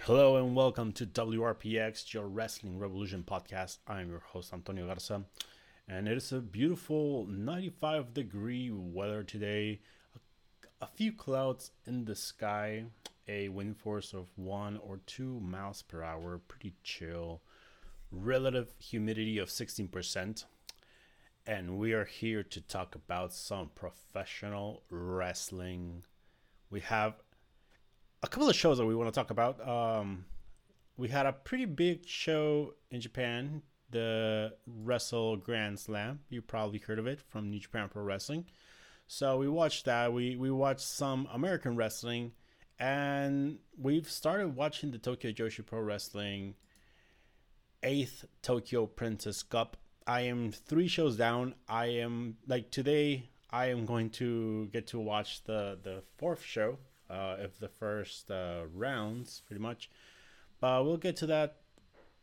Hello and welcome to WRPX, your Wrestling Revolution podcast. I'm your host, Antonio Garza, and it is a beautiful 95 degree weather today. A, few clouds in the sky, a wind force of one or two miles per hour, pretty chill, relative humidity of 16%. And we are here to talk about some professional wrestling. We have a couple of shows that we want to talk about. Um, we had a pretty big show in Japan, the Wrestle Grand Slam. You probably heard of it from New Japan Pro Wrestling. So we watched that. We we watched some American wrestling, and we've started watching the Tokyo Joshi Pro Wrestling eighth Tokyo Princess Cup. I am three shows down. I am like today. I am going to get to watch the the fourth show uh, of the first uh, rounds, pretty much. But we'll get to that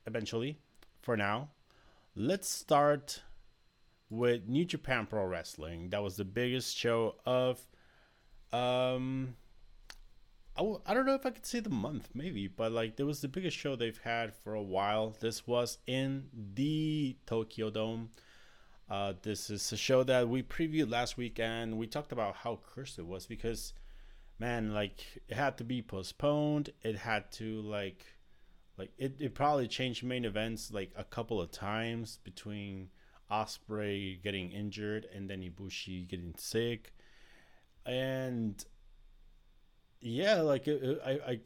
eventually. For now, let's start with New Japan Pro Wrestling. That was the biggest show of, um, I w- I don't know if I could say the month, maybe, but like it was the biggest show they've had for a while. This was in the Tokyo Dome. Uh, this is a show that we previewed last week, and we talked about how cursed it was because man, like it had to be postponed. It had to like like it, it probably changed main events like a couple of times between Osprey getting injured and then Ibushi getting sick. And yeah, like it, it, I,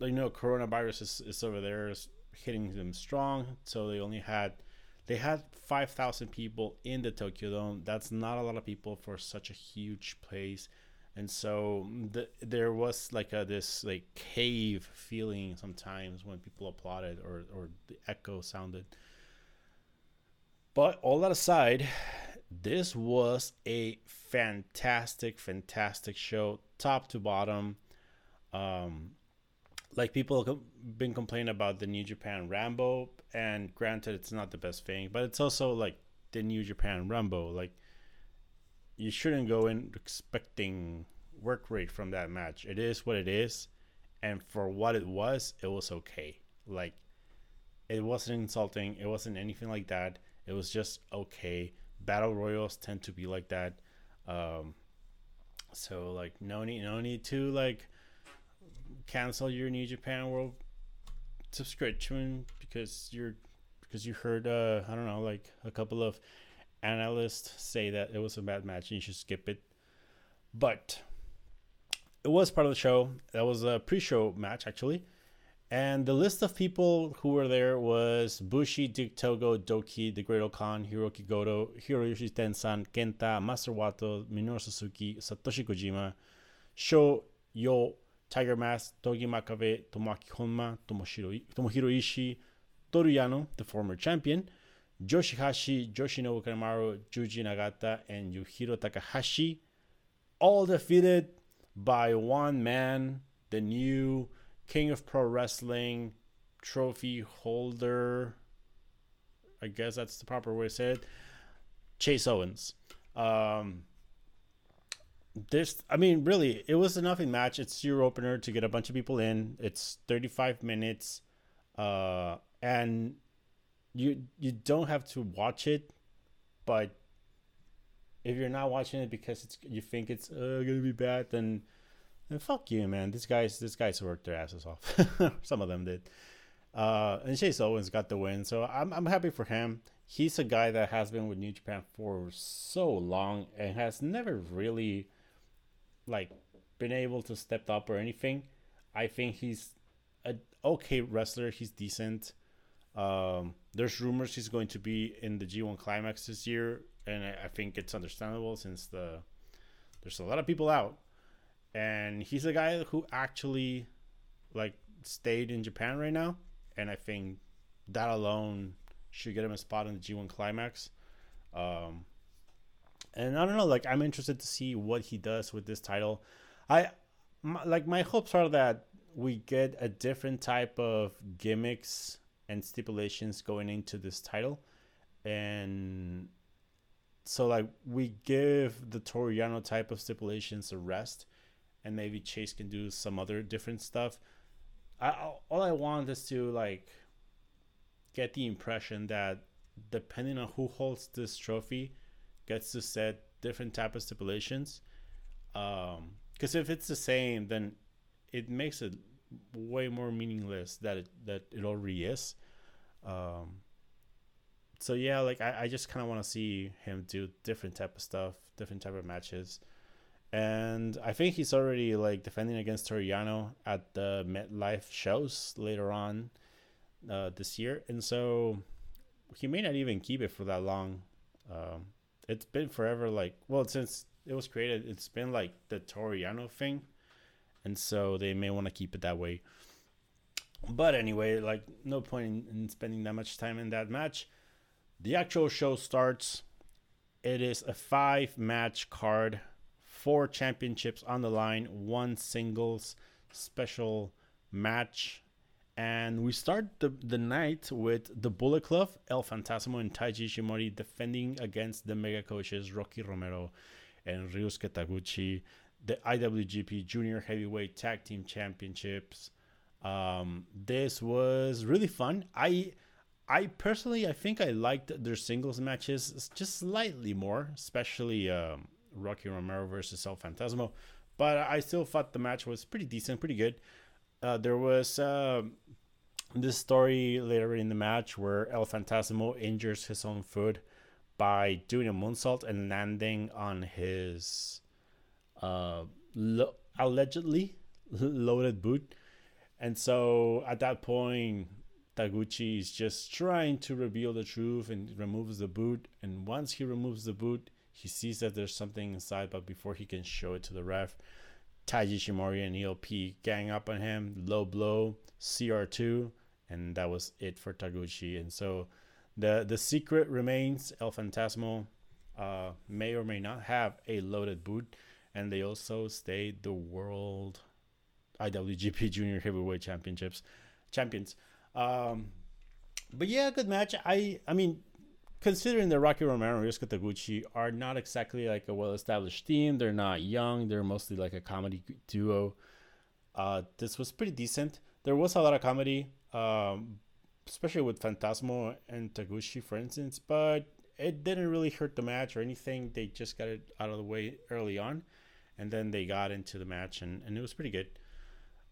I, know, coronavirus is, is over there, is hitting them strong. So they only had, they had five thousand people in the Tokyo Dome. That's not a lot of people for such a huge place and so mm, the, there was like a this like cave feeling sometimes when people applauded or or the echo sounded but all that aside this was a fantastic fantastic show top to bottom um like people have been complaining about the new japan ramble and granted it's not the best thing but it's also like the new japan ramble like you shouldn't go in expecting work rate from that match. It is what it is, and for what it was, it was okay. Like it wasn't insulting. It wasn't anything like that. It was just okay. Battle royals tend to be like that. Um, so like no need no need to like cancel your New Japan World subscription because you're because you heard uh I don't know like a couple of analysts say that it was a bad match and you should skip it. But it was part of the show. That was a pre-show match actually. And the list of people who were there was Bushi, Dick Togo, Doki, The Great Khan, Hiroki Goto, Hiroyoshi Tenzan, Kenta, Master Wato, Minoru Suzuki, Satoshi Kojima, Sho, Yo, Tiger Mask, Togi Makabe, Tomoaki Honma, Tomohiro Ishii, Toru Yano, the former champion, Yoshihashi, Yoshinobu Kanemaru, Yuji Nagata, and Yujiro Takahashi, all defeated by one man, the new King of Pro Wrestling trophy holder. I guess that's the proper way to say it. Chase Owens. Um, this, I mean, really, it was a nothing match. It's your opener to get a bunch of people in. It's 35 minutes, uh, and you you don't have to watch it, but if you're not watching it because it's you think it's uh, gonna be bad, then then fuck you, man. These guys, these guys worked their asses off. Some of them did. Uh, and Chase Owens got the win, so I'm I'm happy for him. He's a guy that has been with New Japan for so long and has never really like been able to step up or anything. I think he's a okay wrestler. He's decent. Um, there's rumors he's going to be in the G1 Climax this year, and I think it's understandable since the there's a lot of people out, and he's a guy who actually like stayed in Japan right now, and I think that alone should get him a spot in the G1 Climax. Um, and I don't know, like I'm interested to see what he does with this title. I my, like my hopes are that we get a different type of gimmicks and stipulations going into this title, and so like we give the Toru Yano type of stipulations a rest, and maybe Chase can do some other different stuff. I all I want is to like get the impression that depending on who holds this trophy, gets to set different type of stipulations. Um, because if it's the same, then it makes it way more meaningless that it that it already is. Um, so yeah, like I, I just kind of want to see him do different type of stuff, different type of matches, and I think he's already like defending against Toru Yano at the MetLife shows later on uh, this year, and so he may not even keep it for that long. Um, it's been forever, like well since it was created, it's been like the Toru Yano thing, and so they may want to keep it that way. But anyway, like no point in, in spending that much time in that match. The actual show starts. It is a five match card, four championships on the line, one singles special match. And we start the, the night with the Bullet Club, El Phantasmo, and Taiji Ishimori defending against the mega coaches Rocky Romero and Ryusuke Taguchi, the IWGP Junior Heavyweight Tag Team Championships. Um, this was really fun. I I personally, I think I liked their singles matches just slightly more, especially um, Rocky Romero versus El Phantasmo. But I still thought the match was pretty decent, pretty good. Uh, there was uh, this story later in the match where El Phantasmo injures his own foot by doing a moonsault and landing on his uh, lo- allegedly loaded boot. And so at that point, Taguchi is just trying to reveal the truth and removes the boot. And once he removes the boot, he sees that there's something inside, but before he can show it to the ref, Taiji Ishimori and ELP gang up on him, low blow, CR2, and that was it for Taguchi. And so the the secret remains El Phantasmo uh, may or may not have a loaded boot, and they also stayed the world IWGP Junior Heavyweight Championships champions. Um, but yeah, good match. I I mean, considering that Rocky Romero and Ryusuke Taguchi are not exactly like a well-established team, they're not young. They're mostly like a comedy duo. Uh, this was pretty decent. There was a lot of comedy, um, especially with Phantasmo and Taguchi, for instance. But it didn't really hurt the match or anything. They just got it out of the way early on, and then they got into the match, and, and it was pretty good.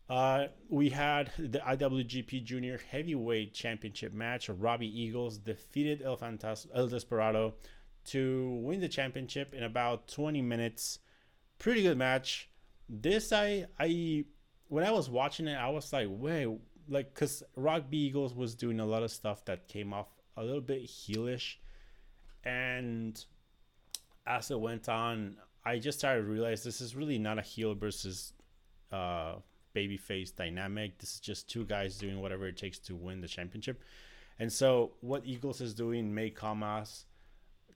Uh, we had the IWGP Junior Heavyweight Championship match. Robbie Eagles defeated El Fantas El Desperado to win the championship in about 20 minutes. Pretty good match. This I I when I was watching it, I was like, wait, like because Robbie Eagles was doing a lot of stuff that came off a little bit heelish, and as it went on, I just started to realize this is really not a heel versus uh babyface dynamic. This is just two guys doing whatever it takes to win the championship. And so what Eagles is doing may come as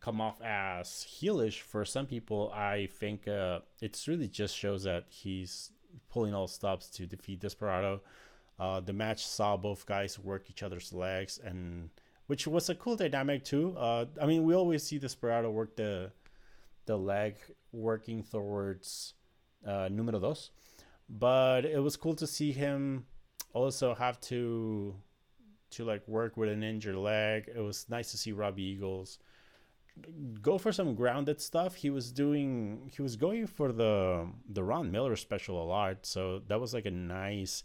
come off as heelish for some people. I think uh, it's really just shows that he's pulling all stops to defeat Desperado. Uh, the match saw both guys work each other's legs, and which was a cool dynamic too. Uh, I mean, we always see Desperado work the the leg working towards uh, numero dos, but it was cool to see him also have to to like work with an injured leg. It was nice to see Robbie Eagles go for some grounded stuff. He was doing he was going for the the Ron Miller special a lot, so that was like a nice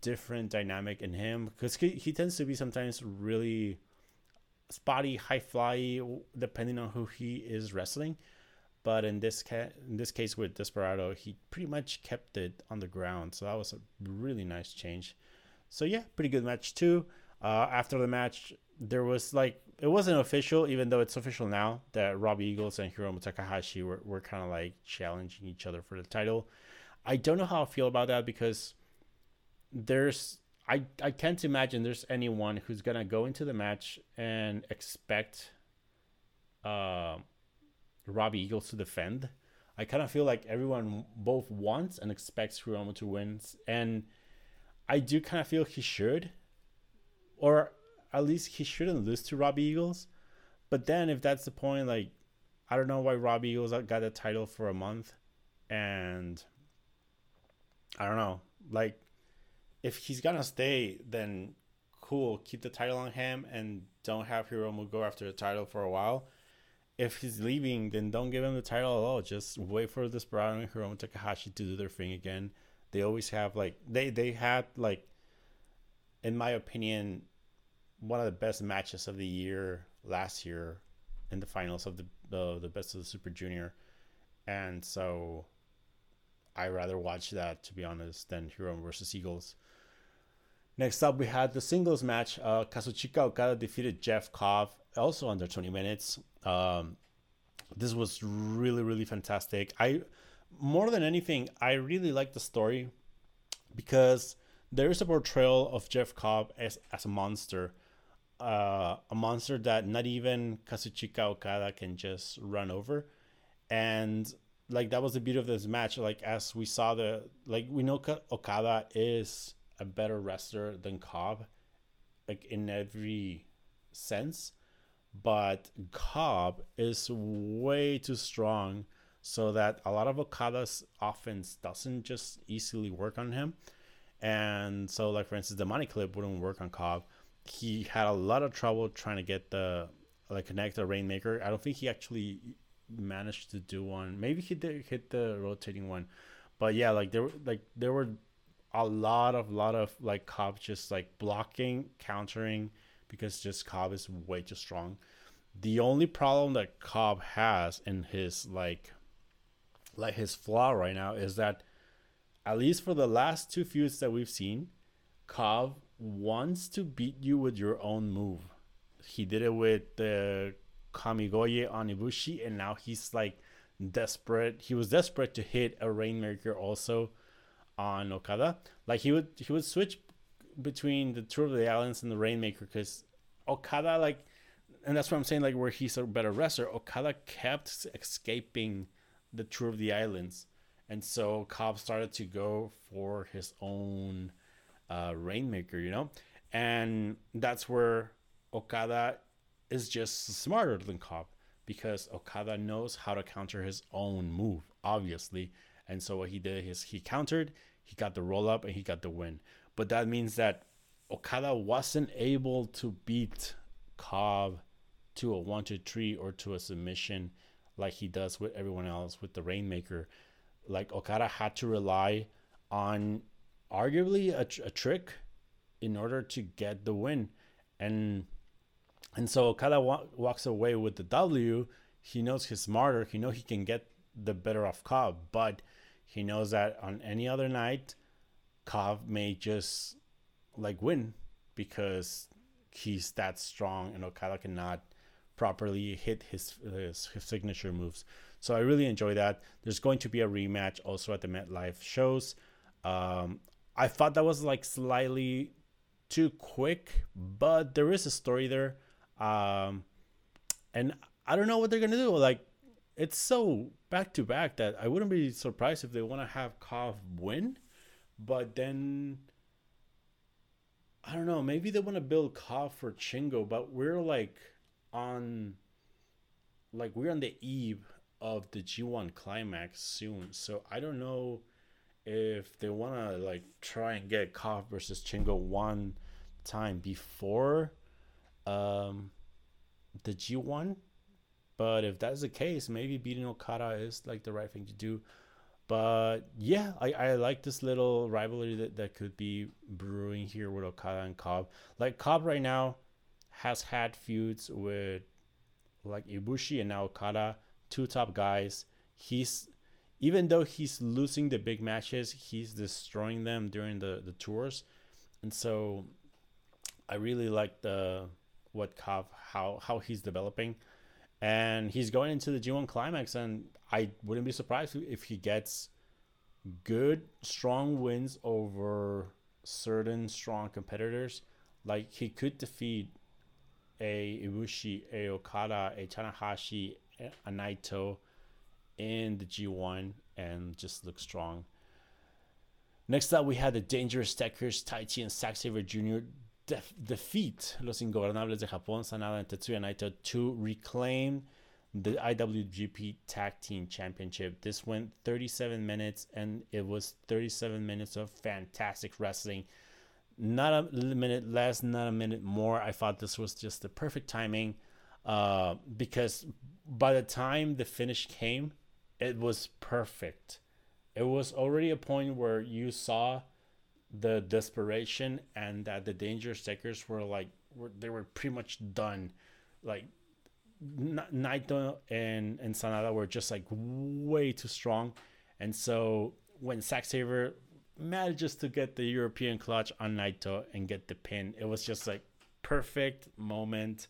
different dynamic in him because he, he tends to be sometimes really spotty, high fly, depending on who he is wrestling. But in this ca- in this case with Desperado, he pretty much kept it on the ground. So that was a really nice change. So yeah, pretty good match too. Uh, after the match, there was like it wasn't official, even though it's official now that Robbie Eagles and Hiromu Takahashi were, were kind of like challenging each other for the title. I don't know how I feel about that because there's I I can't imagine there's anyone who's gonna go into the match and expect uh, Robbie Eagles to defend. I kind of feel like everyone both wants and expects Hiromu to win, and I do kind of feel he should, or at least he shouldn't lose to Robbie Eagles. But then, if that's the point, like, I don't know why Robbie Eagles got the title for a month, and I don't know, like, if he's gonna stay, then cool, keep the title on him and don't have Hiromu go after the title for a while. If he's leaving, then don't give him the title at all. Just wait for Desperado and Hiromu Takahashi to do their thing again. They always have like they they had like, in my opinion, one of the best matches of the year last year in the finals of the the, the best of the Super Junior, and so I rather watch that to be honest than Hiromu versus Eagles. Next up, we had the singles match. Uh, Kazuchika Okada defeated Jeff Cobb, also under 20 minutes. Um, this was really, really fantastic. I, more than anything, I really like the story because there is a portrayal of Jeff Cobb as, as a monster. Uh, a monster that not even Kazuchika Okada can just run over. And like that was the beauty of this match. Like as we saw the like we know Okada is a better wrestler than Cobb, like in every sense. But Cobb is way too strong so that a lot of Okada's offense doesn't just easily work on him. And so, like for instance, the money clip wouldn't work on Cobb. He had a lot of trouble trying to get the like connect the rainmaker. I don't think he actually managed to do one. Maybe he did hit the rotating one, but yeah, like there like there were a lot of lot of like Cobb just like blocking, countering because just Cobb is way too strong. The only problem that Cobb has in his like like his flaw right now is that at least for the last two feuds that we've seen, Cobb wants to beat you with your own move. He did it with the Kamigoye on Ibushi, and now he's like desperate. He was desperate to hit a Rainmaker also on Okada. Like he would he would switch between the Tour of the Islands and the Rainmaker because Okada like, and that's what I'm saying like where he's a better wrestler. Okada kept escaping the Tour of the Islands, and so Cobb started to go for his own uh, Rainmaker, you know, and that's where Okada is just smarter than Cobb because Okada knows how to counter his own move, obviously. And so what he did is he countered, he got the roll up, and he got the win. But that means that Okada wasn't able to beat Cobb to a one to three or to a submission like he does with everyone else with the Rainmaker. Like Okada had to rely on arguably a, a trick in order to get the win. And and so Okada wa- walks away with the W. He knows he's smarter. He knows he can get the better of Cobb, but he knows that on any other night, Cobb may just like win because he's that strong and Okada cannot properly hit his, his, his signature moves. So I really enjoy that. There's going to be a rematch also at the MetLife shows. Um, I thought that was like slightly too quick, but there is a story there. Um, and I don't know what they're gonna do. Like, it's so back to back that I wouldn't be surprised if they want to have Cobb win, but then I don't know. Maybe they want to build Cobb for Shingo, but we're like on, like we're on the eve of the G1 climax soon. So I don't know if they want to like try and get Cobb versus Shingo one time before um, the G1. But if that's the case, maybe beating Okada is like the right thing to do. But yeah, I, I like this little rivalry that, that could be brewing here with Okada and Cobb. Like Cobb right now has had feuds with like Ibushi and now Okada, two top guys. He's even though he's losing the big matches, he's destroying them during the, the tours. And so I really like the what Cobb how how he's developing, and he's going into the G1 climax, and I wouldn't be surprised if he gets good strong wins over certain strong competitors. Like he could defeat a Ibushi, a Okada, a Tanahashi, a Naito in the G1 and just look strong. Next up, we had the Dangerous Tekkers, Taichi and Zack Jr def- defeat Los Ingobernables de Japón, Sanada and Tetsuya Naito, to reclaim the IWGP Tag Team Championship. This went 37 minutes, and it was 37 minutes of fantastic wrestling. Not a minute less, not a minute more. I thought this was just the perfect timing uh, because by the time the finish came, it was perfect. It was already a point where you saw the desperation and that the Dangerous Tekkers were like were they were pretty much done. Like Naito and and Sanada were just like way too strong. And so when Sabre manages to get the European clutch on Naito and get the pin it was just like perfect moment.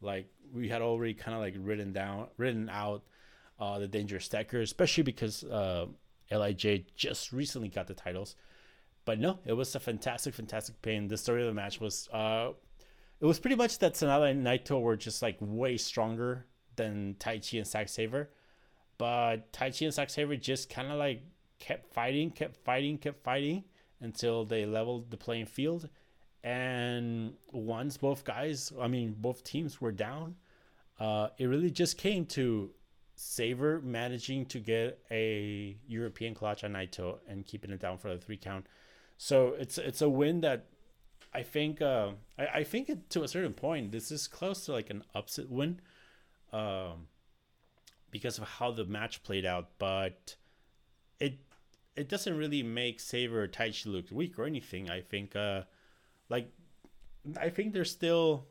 Like we had already kind of like written down written out uh the Dangerous Tekkers especially because uh LIJ just recently got the titles but no, it was a fantastic, fantastic pain. The story of the match was, uh, it was pretty much that Sanada and Naito were just like way stronger than Taichi and Zack Sabre, but Taichi and Zack Sabre just kind of like kept fighting, kept fighting, kept fighting until they leveled the playing field. And once both guys, I mean, both teams were down, uh, it really just came to Sabre managing to get a European clutch on Naito and keeping it down for the three count. So it's it's a win that I think uh, I, I think it, to a certain point this is close to like an upset win, um, because of how the match played out. But it it doesn't really make Sabre or Taichi look weak or anything. I think uh, like I think they're still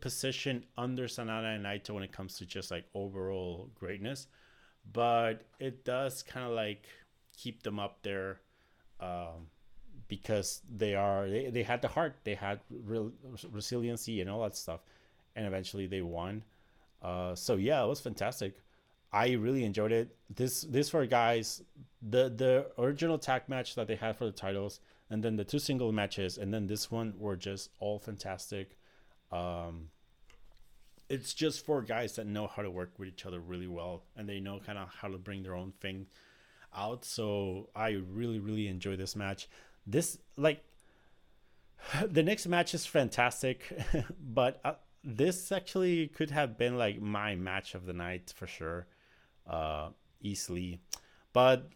position under Sanada and Naito when it comes to just like overall greatness, but it does kind of like keep them up there um, because they are they, they had the heart, they had real resiliency and all that stuff, and eventually they won. Uh, so yeah, it was fantastic. I really enjoyed it. This this for guys, the the original tag match that they had for the titles, and then the two single matches, and then this one were just all fantastic. Um, it's just for guys that know how to work with each other really well, and they know kind of how to bring their own thing out. So I really, really enjoy this match. This like the next match is fantastic, but uh, this actually could have been like my match of the night for sure, uh, easily. But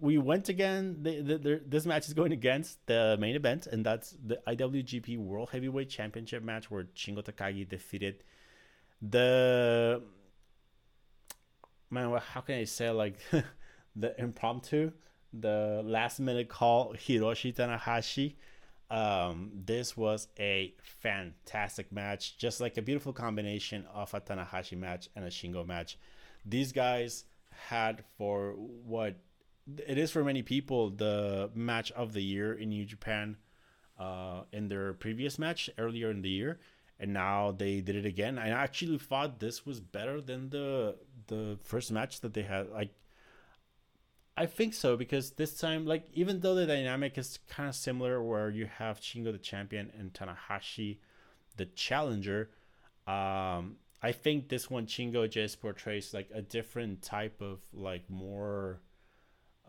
we went again. The, the, the, this match is going against the main event, and that's the IWGP World Heavyweight Championship match where Shingo Takagi defeated the man. How can I say like the impromptu, the last minute call Hiroshi Tanahashi. Um, this was a fantastic match, just like a beautiful combination of a Tanahashi match and a Shingo match. These guys had for what it is for many people the match of the year in New Japan uh, in their previous match earlier in the year, and now they did it again. I actually thought this was better than the the first match that they had. Like I think so because this time, like, even though the dynamic is kind of similar, where you have Shingo the champion and Tanahashi the challenger, um, I think this one Shingo just portrays like a different type of like more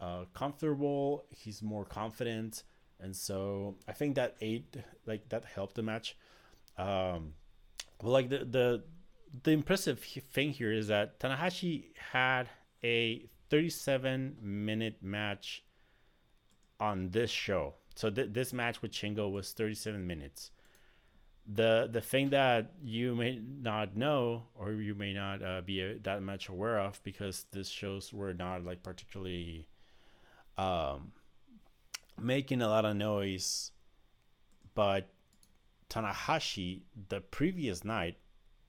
uh, comfortable. He's more confident, and so I think that aid like that helped the match. Um, but like the the the impressive thing here is that Tanahashi had a 37 minute match on this show. So th- this match with Shingo was 37 minutes. The the thing that you may not know or you may not uh, be uh, that much aware of because these shows were not like particularly um, making a lot of noise, but Tanahashi the previous night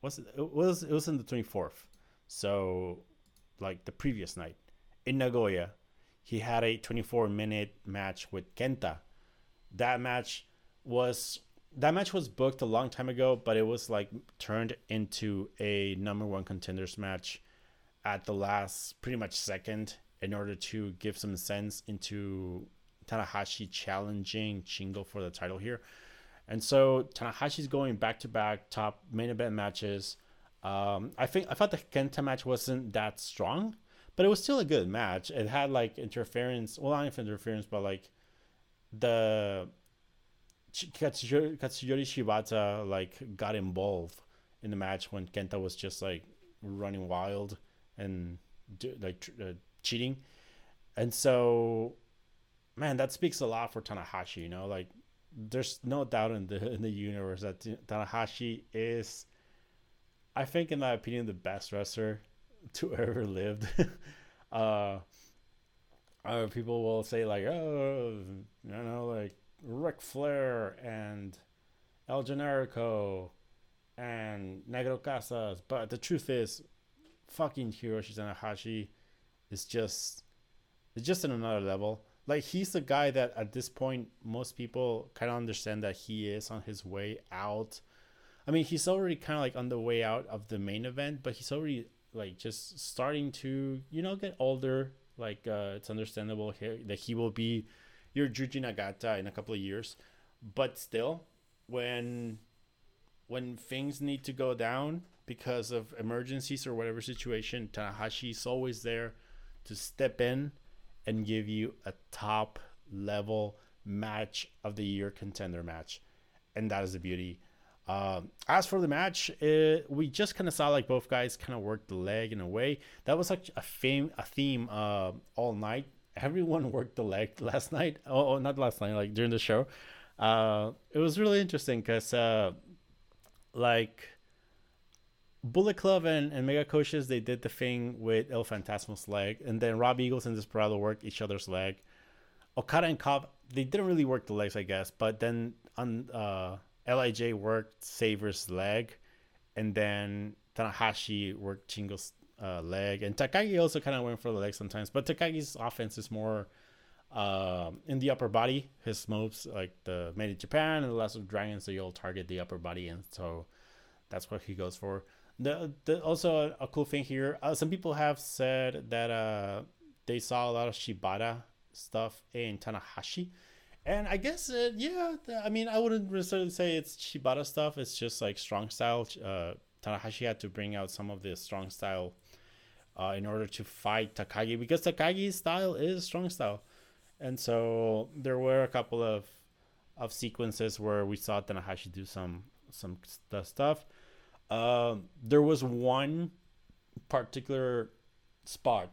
was it was it was in the 24th. So like the previous night in Nagoya, he had a 24 minute match with Kenta. That match was that match was booked a long time ago, but it was like turned into a number one contenders match at the last pretty much second in order to give some sense into Tanahashi challenging Shingo for the title here. And so Tanahashi's going back to back top main event matches. Um, I think I thought the Kenta match wasn't that strong, but it was still a good match. It had like interference, well, not interference, but like the Katsuyori, Shibata like got involved in the match when Kenta was just like running wild and like uh, cheating, and so man, that speaks a lot for Tanahashi. You know, like there's no doubt in the in the universe that Tanahashi is, I think, in my opinion, the best wrestler to ever lived. uh, uh, people will say like, oh, you know, like Ric Flair and El Generico and Negro Casas, but the truth is, fucking Hiroshi Tanahashi is just, it's just in another level like he's the guy that at this point most people kind of understand that he is on his way out. I mean, he's already kind of like on the way out of the main event, but he's already like just starting to you know get older. Like uh, it's understandable here that he will be your Yuji Nagata in a couple of years, but still, when when things need to go down because of emergencies or whatever situation, Tanahashi is always there to step in and give you a top level match of the year contender match. And that is the beauty. Um, as for the match, it, we just kind of saw like both guys kind of worked the leg in a way. That was like a theme, a theme uh, all night. Everyone worked the leg last night. Oh, oh not last night, like during the show. Uh, it was really interesting because, uh, like, Bullet Club and, and Mega Coaches, they did the thing with El Phantasmo's leg, and then Rob Eagles and Desperado worked each other's leg. Okada and Cobb, they didn't really work the legs, I guess, but then on uh, Lij worked Sabre's leg, and then Tanahashi worked Shingo's uh, leg, and Takagi also kind of went for the leg sometimes, but Takagi's offense is more uh, in the upper body. His moves, like the Made in Japan and the Last of Dragons, they all target the upper body, and so that's what he goes for. The, the also a, a cool thing here. Uh, some people have said that uh, they saw a lot of Shibata stuff in Tanahashi, and I guess uh, yeah. I mean, I wouldn't necessarily say it's Shibata stuff. It's just like strong style. Uh, Tanahashi had to bring out some of the strong style uh, in order to fight Takagi because Takagi's style is strong style, and so there were a couple of of sequences where we saw Tanahashi do some some stuff. Um, there was one particular spot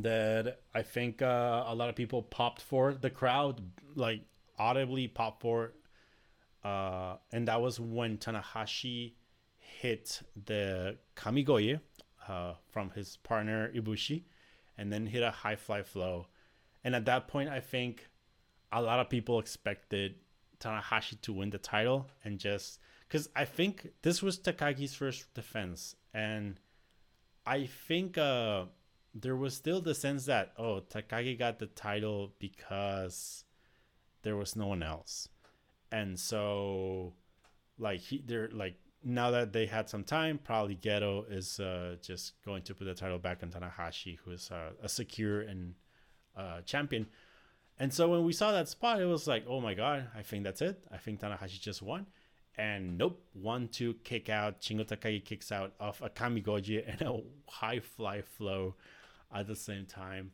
that I think uh, a lot of people popped for. The crowd like audibly popped for, uh, and that was when Tanahashi hit the Kamigoye uh, from his partner Ibushi, and then hit a high fly flow. And at that point, I think a lot of people expected Tanahashi to win the title and just because I think this was Takagi's first defense, and I think uh, there was still the sense that oh Takagi got the title because there was no one else, and so like he they're like now that they had some time, probably Gedo is uh, just going to put the title back on Tanahashi, who is uh, a secure and uh, champion. And so when we saw that spot, it was like, oh my god, I think that's it. I think Tanahashi just won and nope, one two kick out. Shingo Takagi kicks out of a Kamigoye and a high fly flow at the same time,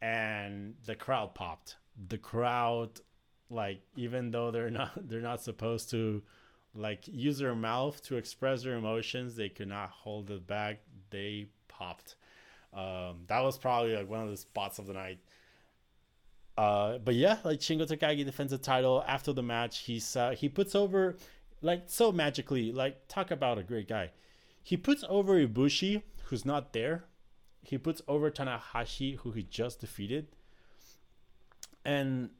and the crowd popped. The crowd, like even though they're not they're not supposed to, like use their mouth to express their emotions, they could not hold it back. They popped. Um, that was probably like one of the spots of the night. Uh, but yeah, like Shingo Takagi defends the title after the match. He's uh, he puts over like so magically. Like talk about a great guy. He puts over Ibushi, who's not there. He puts over Tanahashi, who he just defeated. And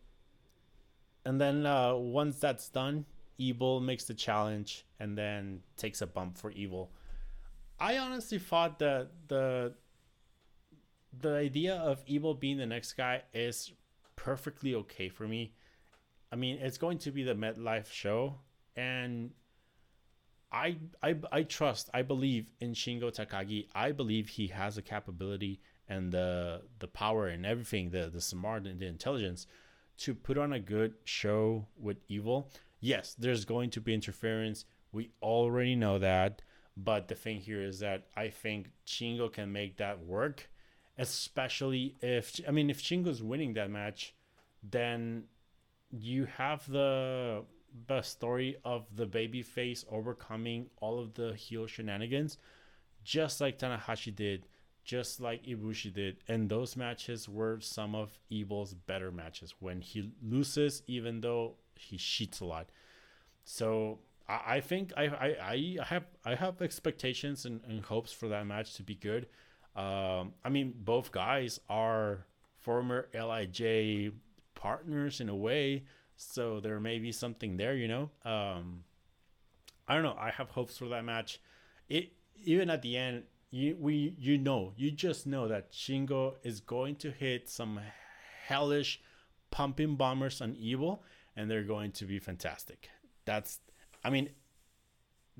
and then uh, once that's done, Evil makes the challenge and then takes a bump for Evil. I honestly thought that the the idea of Evil being the next guy is perfectly okay for me. I mean, it's going to be the MetLife show, and I I I trust, I believe in Shingo Takagi. I believe he has the capability and the the power and everything, the the smart and the intelligence to put on a good show with evil. Yes, there's going to be interference. We already know that. But the thing here is that I think Shingo can make that work, especially if I mean if Shingo's winning that match, then you have the the story of the baby face overcoming all of the heel shenanigans, just like Tanahashi did, just like Ibushi did. And those matches were some of Evil's better matches when he loses, even though he cheats a lot. So I, I think I, I, I have I have expectations and, and hopes for that match to be good. Um, I mean, both guys are former Lij partners in a way, so there may be something there, you know. Um, I don't know. I have hopes for that match. It even at the end, you we you know you just know that Shingo is going to hit some hellish pumping bombers on Evil, and they're going to be fantastic. That's, I mean,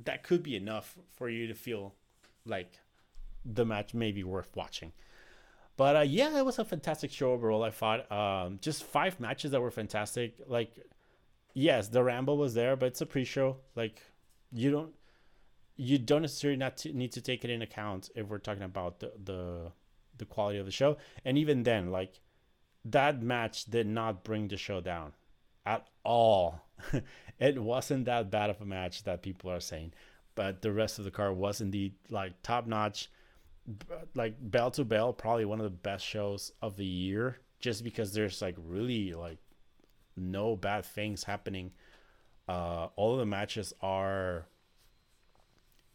that could be enough for you to feel like the match may be worth watching. But uh, yeah, it was a fantastic show overall. I thought um, just five matches that were fantastic. Like, yes, the Ramble was there, but it's a pre-show. Like, you don't you don't necessarily not to, need to take it in account if we're talking about the, the the quality of the show. And even then, like that match did not bring the show down at all. it wasn't that bad of a match that people are saying, but the rest of the card was indeed like top notch like bell to bell probably one of the best shows of the year just because there's like really like no bad things happening. Uh all of the matches are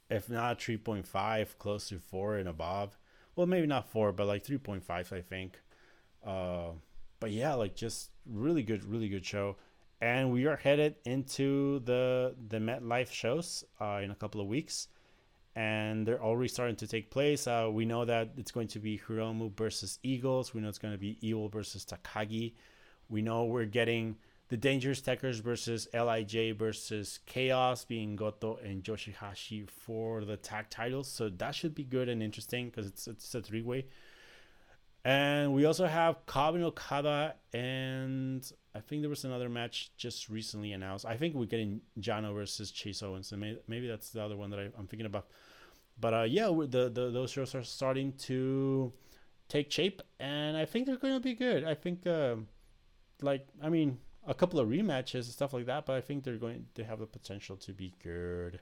if not 3.5 close to 4 and above. Well maybe not 4 but like 3.5 i think. Uh but yeah like just really good really good show. And we are headed into the the MetLife shows uh, in a couple of weeks and they're already starting to take place. Uh, we know that it's going to be Hiromu versus Eagles. We know it's going to be Evil versus Takagi. We know we're getting the Dangerous Tekkers versus Lij versus Chaos, being Goto and Yoshihashi for the tag titles. So that should be good and interesting because it's it's a three way. And we also have Cobb and Okada and I think there was another match just recently announced. I think we're getting Yano versus Chase Owens, and maybe, maybe that's the other one that I, am thinking about. But uh, yeah, the, the those shows are starting to take shape, and I think they're going to be good. I think, uh, like, I mean, a couple of rematches and stuff like that, but I think they're going to have the potential to be good.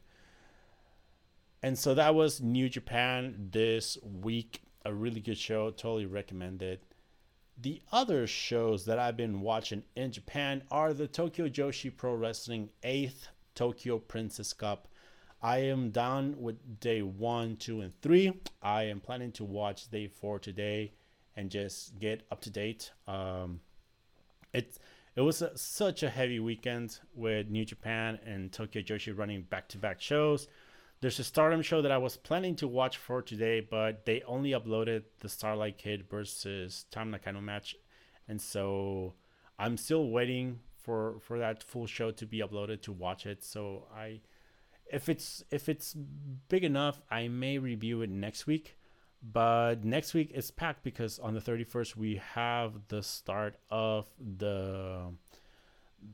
And so that was New Japan this week. A really good show. Totally recommend it. The other shows that I've been watching in Japan are the Tokyo Joshi Pro Wrestling 8th Tokyo Princess Cup. I am done with day one, two, and three. I am planning to watch day four today and just get up to date. Um, it it was a, such a heavy weekend with New Japan and Tokyo Joshi running back to back shows. There's a Stardom show that I was planning to watch for today, but they only uploaded the Starlight Kid versus Tam Nakano match, and so I'm still waiting for for that full show to be uploaded to watch it. So I, if it's if it's big enough, I may review it next week. But next week is packed because on the 31st we have the start of the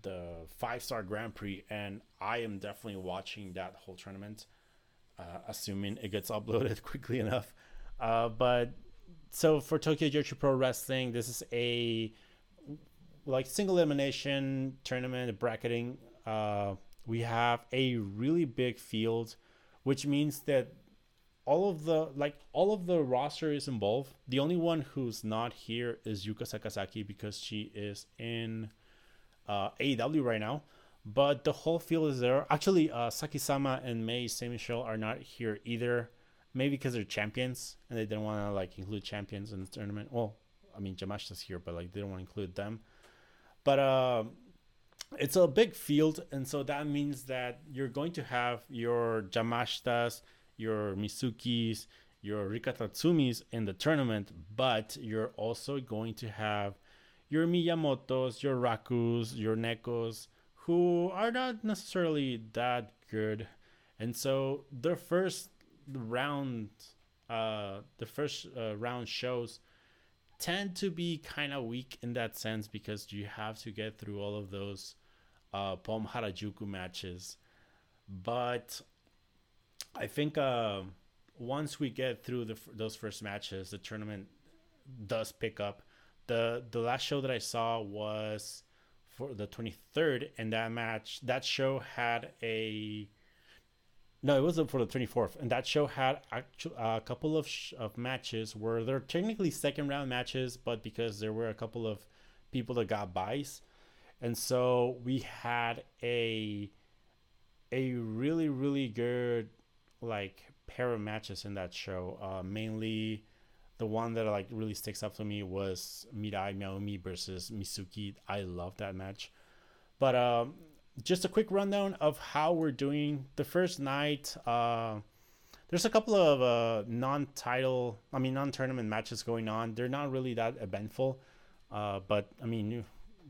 the five star Grand Prix, and I am definitely watching that whole tournament uh, assuming it gets uploaded quickly enough. Uh, but so for Tokyo Joshi Pro Wrestling, this is a like single elimination tournament bracketing. Uh, we have a really big field, which means that all of the like all of the roster is involved. The only one who's not here is Yuka Sakazaki because she is in uh, AEW right now but the whole field is there. Actually, uh, Saki-sama and Mei Saint Michel are not here either. Maybe because they're champions and they didn't want to like include champions in the tournament. Well, I mean Yamashita's here, but like they don't want to include them. But uh, it's a big field, and so that means that you're going to have your Yamashitas, your Mizukis, your Rika Tatsumis in the tournament, but you're also going to have your Miyamotos, your Rakus, your Nekos, who are not necessarily that good. And so their first round, uh, the first uh, round shows tend to be kind of weak in that sense because you have to get through all of those uh, Pom Harajuku matches. But I think uh, once we get through the, those first matches, the tournament does pick up. the The last show that I saw was for the 23rd, and that match, that show had a no, it wasn't for the 24th, and that show had actually a couple of sh- of matches where they're technically second round matches, but because there were a couple of people that got buys, and so we had a a really really good like pair of matches in that show. Uh, mainly, the one that like really sticks up to me was Mirai Mayumi versus Mizuki. I love that match, but um, just a quick rundown of how we're doing the first night. Uh, there's a couple of uh, non-title, I mean non-tournament matches going on. They're not really that eventful, uh, but I mean,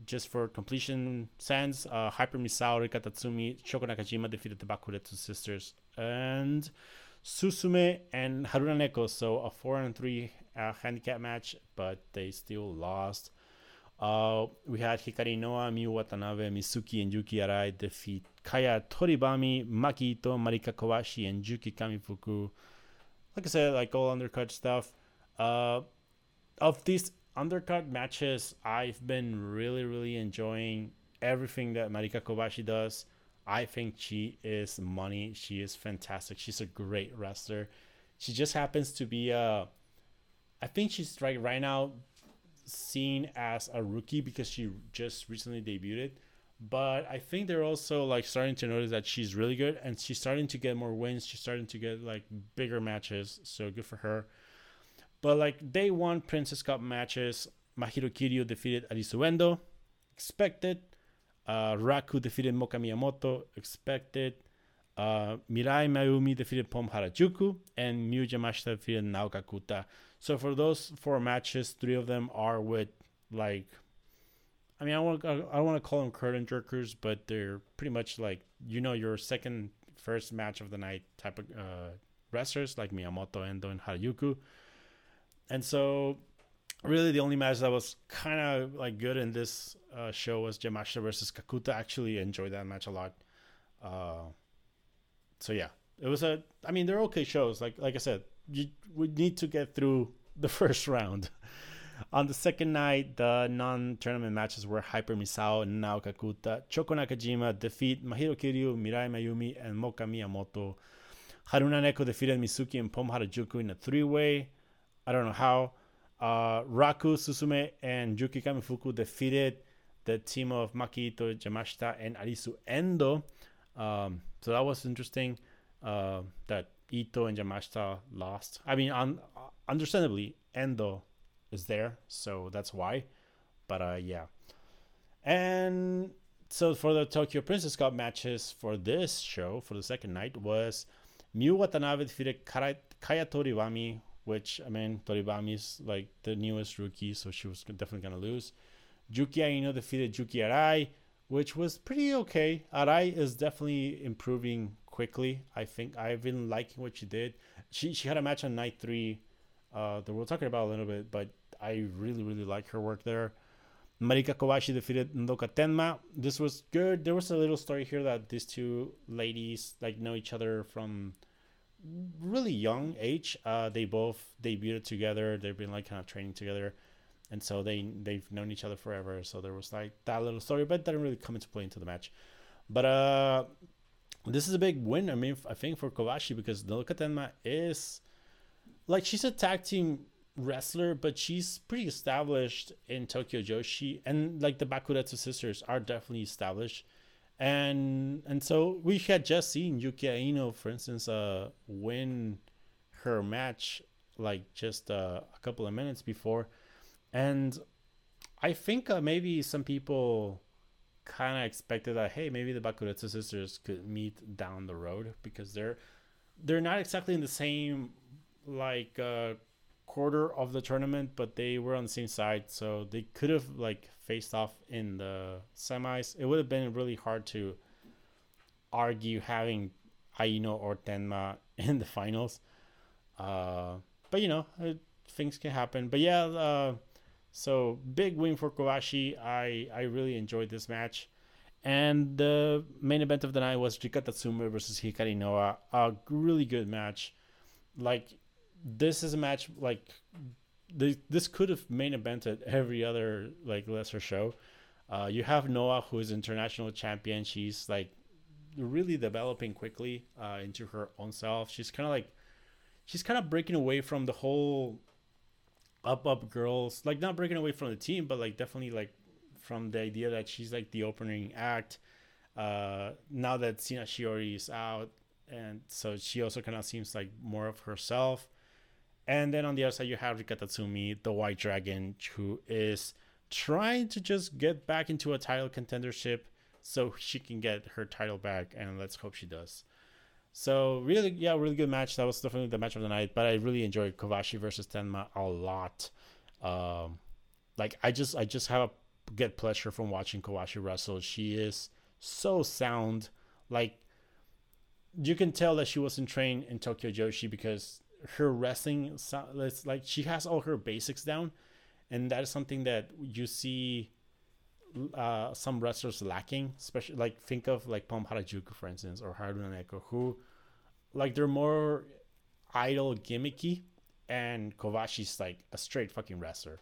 just for completion sense, uh, Hyper Misao, Rika Tatsumi, Shoko Nakajima defeated the Bakuretsu sisters, and Suzume and Haruna Neko. So a four and three uh, handicap match, but they still lost. Uh, we had Hikari Noa, Miu Watanabe, Mizuki, and Yuki Arai defeat Kaya Toribami, Maki Ito, Marika Kobashi, and Yuki Kamifuku. Like I said, like all undercut stuff. Uh, of these undercut matches, I've been really, really enjoying everything that Marika Kobashi does. I think she is money. She is fantastic. She's a great wrestler. She just happens to be a. Uh, I think she's right right now seen as a rookie because she just recently debuted. But I think they're also like starting to notice that she's really good and she's starting to get more wins. She's starting to get like bigger matches. So good for her. But like day one Princess Cup matches, Mahiro Kiryu defeated Arisu Endo. Expected. Uh, Raku defeated Moka Miyamoto. Expected. Uh, Mirai Mayumi defeated Pom Harajuku. And Miyu Yamashita defeated Nao Kakuta. So for those four matches, three of them are with like, I mean, I want I don't want to call them curtain jerkers, but they're pretty much like you know your second first match of the night type of uh, wrestlers like Miyamoto, Endo, and Harajuku. And so, really, the only match that was kind of like good in this uh, show was Yamashita versus Kakuta. Actually enjoyed that match a lot. Uh, so yeah, it was a. I mean, they're okay shows. Like like I said, you would need to get through the first round. On the second night, the non-tournament matches were Hyper Misao and Nao Kakuta. Shoko Nakajima defeat Mahiro Kiryu, Mirai Mayumi, and Moka Miyamoto. Haruna Neko defeated Mizuki and Pom Harajuku in a three-way. I don't know how. Uh, Raku, Suzume, and Yuki Kamifuku defeated the team of Makito Yamashita and Arisu Endo. Um, so that was interesting. Uh, that Ito and Yamashita lost. I mean, un- understandably, Endo is there, so that's why. But uh, yeah. And so for the Tokyo Princess Cup matches for this show, for the second night, was Miu Watanabe defeated Kaya Toribami, which, I mean, Toribami is like the newest rookie, so she was definitely to lose. Yuki Aino defeated Yuki Arai, which was pretty okay. Arai is definitely improving quickly. I think I've been liking what she did. She she had a match on night three uh, that we're talking about a little bit, but I really really like her work there. Marika Kobashi defeated Nodoka Tenma. This was good. There was a little story here that these two ladies like know each other from really young age. Uh, they both debuted together. They've been like kind of training together, and so they they've known each other forever. So there was like that little story, but didn't really come into play into the match. But uh, this is a big win. I mean, I think for Kobashi because Nodoka Tenma is like she's a tag team wrestler, but she's pretty established in Tokyo Joshi, and like the Bakuretsu sisters are definitely established. And and so we had just seen Yuki Aino, for instance, uh, win her match like just uh, a couple of minutes before, and I think uh, maybe some people kind of expected that hey maybe the Bakuretsu sisters could meet down the road because they're they're not exactly in the same like uh, quarter of the tournament but they were on the same side so they could have like faced off in the semis it would have been really hard to argue having Aino or Tenma in the finals uh, but you know things can happen but yeah uh, so big win for Kobashi. I I really enjoyed this match. And the main event of the night was Rika Tatsumi versus Hikari Noa. A really good match. Like this is a match like this, this could have main evented every other like lesser show. Uh, you have Noa, who is international champion. She's like really developing quickly uh, into her own self. She's kind of like she's kind of breaking away from the whole up up girls, like not breaking away from the team, but like definitely like from the idea that she's like the opening act. Uh, now that Sina Shiori is out, and so she also kind of seems like more of herself. And then on the other side, you have Rika Tatsumi, the White Dragon, who is trying to just get back into a title contendership so she can get her title back. And let's hope she does. So really, yeah, really good match. That was definitely the match of the night. But I really enjoyed Kobashi versus Tenma a lot. Um, like I just, I just have a get pleasure from watching Kobashi wrestle. She is so sound. Like you can tell that she wasn't trained in Tokyo Joshi because her wrestling it's like she has all her basics down and that is something that you see uh, some wrestlers lacking especially like think of like Pom Harajuku for instance or Haruna Neko who like they're more idle gimmicky and Kobashi's like a straight fucking wrestler.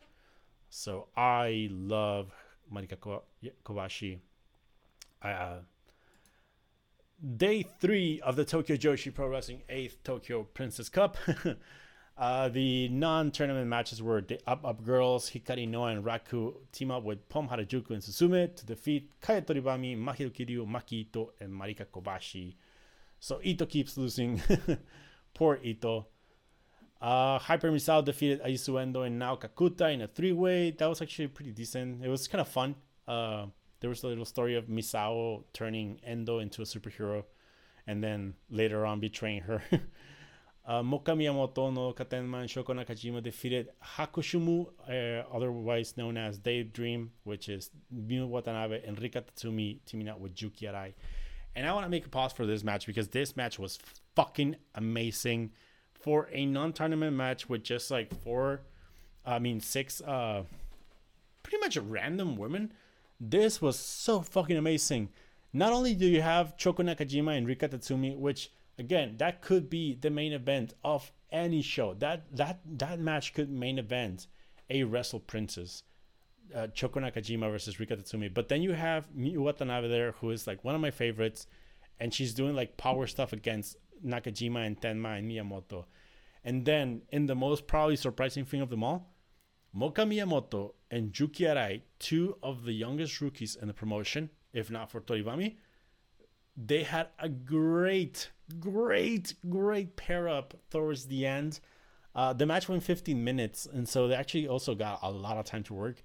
So I love Marika Kobashi uh, day three of the Tokyo Joshi Pro Wrestling 8th Tokyo Princess Cup. uh, the non tournament matches were the Up Up Girls, Hikari Noa and Raku team up with Pom Harajuku and Suzume to defeat Kaya Toribami, Mahiro Kiryu, Maki Ito, and Marika Kobashi. So Ito keeps losing. Poor Ito. Uh, Hyper Misao defeated Arisu Endo and Nao Kakuta in a three way. That was actually pretty decent. It was kind of fun. Uh, there was a little story of Misao turning Endo into a superhero and then later on betraying her. uh, Moka Miyamoto Nodoka Tenma Shoko Nakajima defeated Hakuchumu, uh, otherwise known as Daydream, which is Miu Watanabe and Rika Tatsumi teaming up with Yuki Arai. And I want to make a pause for this match because this match was fucking amazing for a non-tournament match with just like four, I mean six, uh, pretty much random women this was so fucking amazing. Not only do you have Shoko Nakajima and Rika Tatsumi, which again that could be the main event of any show. That that that match could main event a Wrestle Princess. Uh, Shoko Nakajima versus Rika Tatsumi. But then you have Miu Watanabe there, who is like one of my favorites, and she's doing like power stuff against Nakajima and Tenma and Miyamoto. And then in the most probably surprising thing of them all, Moka Miyamoto and Yuki Arai, two of the youngest rookies in the promotion, if not for Toribami, they had a great, great, great pair up towards the end. Uh, the match went 15 minutes, and so they actually also got a lot of time to work.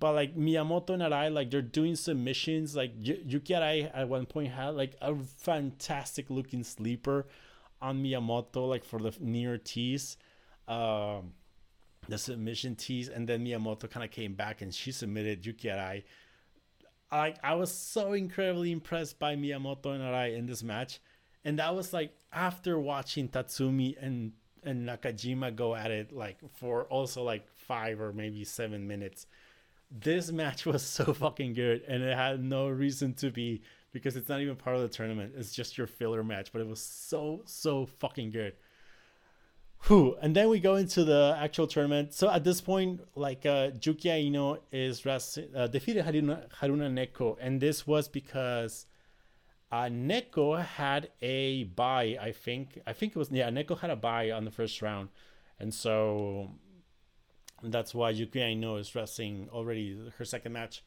But like Miyamoto and Arai, like they're doing submissions. Like y- Yuki Arai at one point had like a fantastic looking sleeper on Miyamoto, like for the near tees. Um, the submission tease, and then Miyamoto kind of came back and she submitted Yuki Arai. I I was so incredibly impressed by Miyamoto and Arai in this match, and that was like after watching Tatsumi and and Nakajima go at it like for also like five or maybe seven minutes. This match was so fucking good, and it had no reason to be because it's not even part of the tournament. It's just your filler match, but it was so so fucking good. Whew. And then we go into the actual tournament. So at this point, like uh, Yuki Aino is uh, defeated Haruna, Haruna Neko, and this was because uh, Neko had a buy. I think. I think it was yeah. Neko had a buy on the first round, and so that's why Yuki Aino is wrestling already her second match.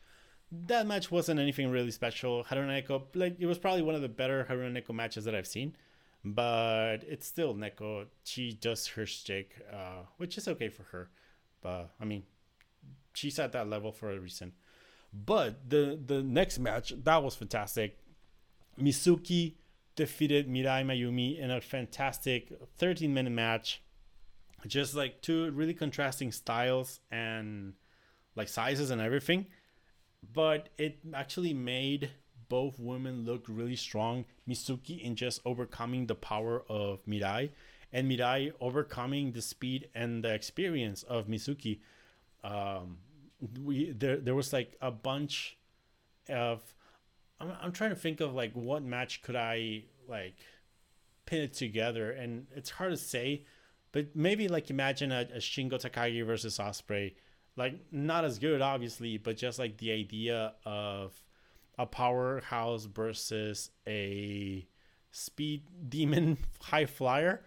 That match wasn't anything really special. Haruna Neko, like it was probably one of the better Haruna Neko matches that I've seen but it's still Neko. She does her stick, uh, which is okay for her. But I mean, she's at that level for a reason. But the the next match that was fantastic. Mizuki defeated Mirai Mayumi in a fantastic 13 minute match. Just like two really contrasting styles and like sizes and everything. But it actually made both women looked really strong. Mizuki in just overcoming the power of Mirai, and Mirai overcoming the speed and the experience of Mizuki. Um, we there there was like a bunch of. I'm, I'm trying to think of like what match could I like pin it together, and it's hard to say, but maybe like imagine a, a Shingo Takagi versus Ospreay, like not as good obviously but just like the idea of a powerhouse versus a speed demon high flyer.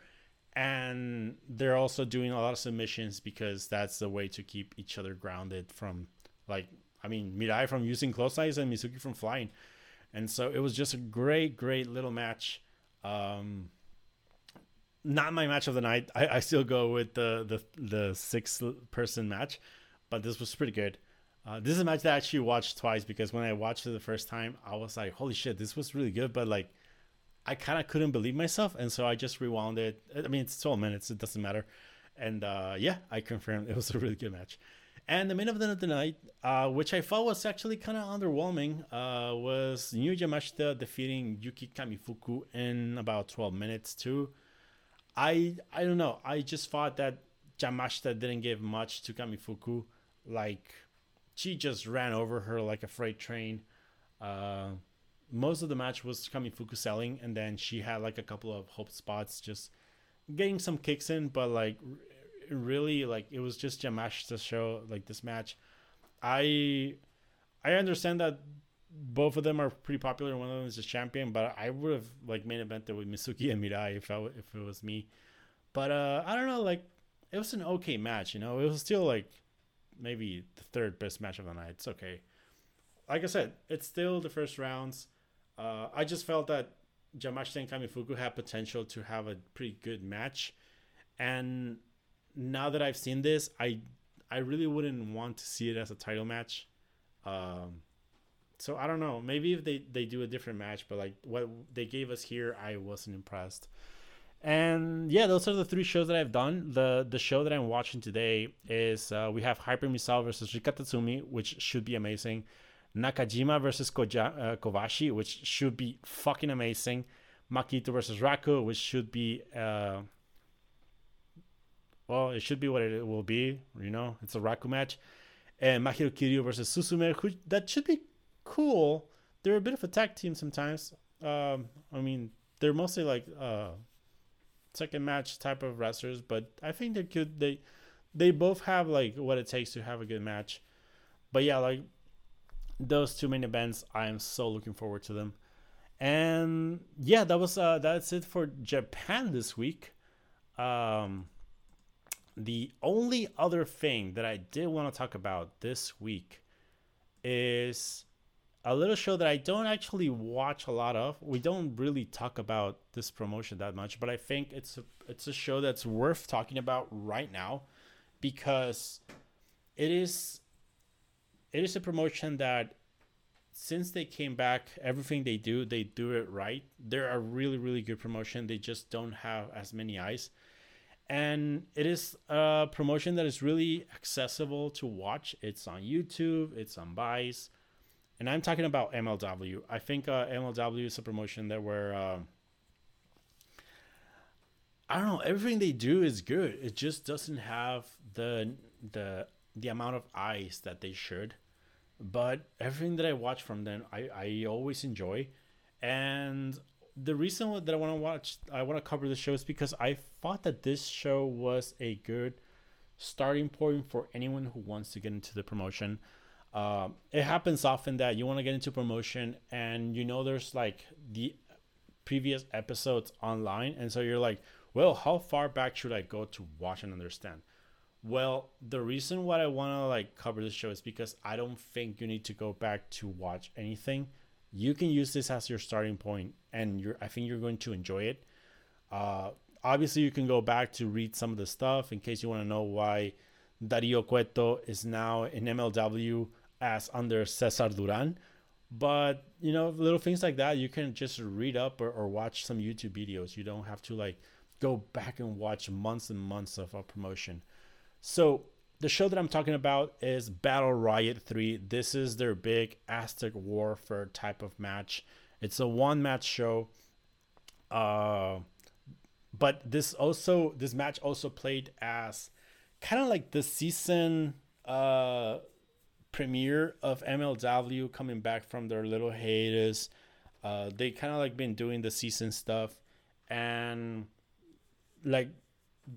And they're also doing a lot of submissions because that's the way to keep each other grounded from like i mean mirai from using close eyes and mizuki from flying. And so it was just a great great little match. Um not my match of the night. I, I still go with the the the six person match but this was pretty good uh, this is a match that I actually watched twice because when I watched it the first time, I was like, "Holy shit, this was really good!" But like, I kind of couldn't believe myself, and so I just rewound it. I mean, it's 12 minutes; it doesn't matter. And uh, yeah, I confirmed it was a really good match. And the main event of the night, uh, which I thought was actually kind of underwhelming, uh, was Miyu Yamashita defeating Yuki Kamifuku in about 12 minutes too. I I don't know. I just thought that Yamashita didn't give much to Kamifuku. Like she just ran over her like a freight train. Uh, most of the match was Kamifuku selling, and then she had like a couple of hope spots, just getting some kicks in. But like, really, like it was just Jamash to show like this match. I I understand that both of them are pretty popular. One of them is a champion, but I would have like main evented with Mizuki and Mirai if I if it was me. But uh, I don't know, like it was an okay match. You know, it was still like maybe the third best match of the night. It's okay. Like I said, it's still the first rounds. Uh, I just felt that Yamashita and Kamifuku had potential to have a pretty good match, and now that I've seen this, I I really wouldn't want to see it as a title match. Um, so I don't know. Maybe if they they do a different match, but like what they gave us here, I wasn't impressed. And yeah, those are the three shows that I've done. The the show that I'm watching today is uh, we have Hyper Misao versus Rika Tatsumi, which should be amazing. Nakajima versus Koja, uh, Kobashi, which should be fucking amazing. Maki Ito versus Raku, which should be uh, well, it should be what it will be. You know, it's a Raku match. And Mahiro Kiryu versus Suzume, who that should be cool. They're a bit of a tag team sometimes. Um, I mean, they're mostly like uh, second match type of wrestlers, but I think they could they they both have like what it takes to have a good match. But yeah, like those two main events, I am so looking forward to them. And yeah, that was uh that's it for Japan this week. Um the only other thing that I did want to talk about this week is a little show that I don't actually watch a lot of. We don't really talk about this promotion that much, but I think it's a, it's a show that's worth talking about right now because it is it is a promotion that since they came back, everything they do, they do it right. They're a really really good promotion. They just don't have as many eyes. And it is a promotion that is really accessible to watch. It's on YouTube, it's on Vice and I'm talking about MLW. I think uh, MLW is a promotion that where uh, I don't know everything they do is good. It just doesn't have the the the amount of eyes that they should. But everything that I watch from them, I, I always enjoy. And the reason that I want to watch, I want to cover the show is because I thought that this show was a good starting point for anyone who wants to get into the promotion. Uh, it happens often that you want to get into promotion and you know there's like the previous episodes online and so you're like well how far back should i go to watch and understand? Well the reason why i want to like cover this show is because i don't think you need to go back to watch anything. You can use this as your starting point and you're i think you're going to enjoy it. Uh, obviously you can go back to read some of the stuff in case you want to know why dario cueto is now in mlw as under Cesar Duran. But you know, little things like that, you can just read up or, or watch some YouTube videos. You don't have to like go back and watch months and months of a promotion. So the show that I'm talking about is Battle Riot 3. This is their big Aztec Warfare type of match. It's a one match show. Uh, but this also this match also played as kind of like the season uh premiere of MLW coming back from their little hiatus. Uh, they kind of like been doing the season stuff, and like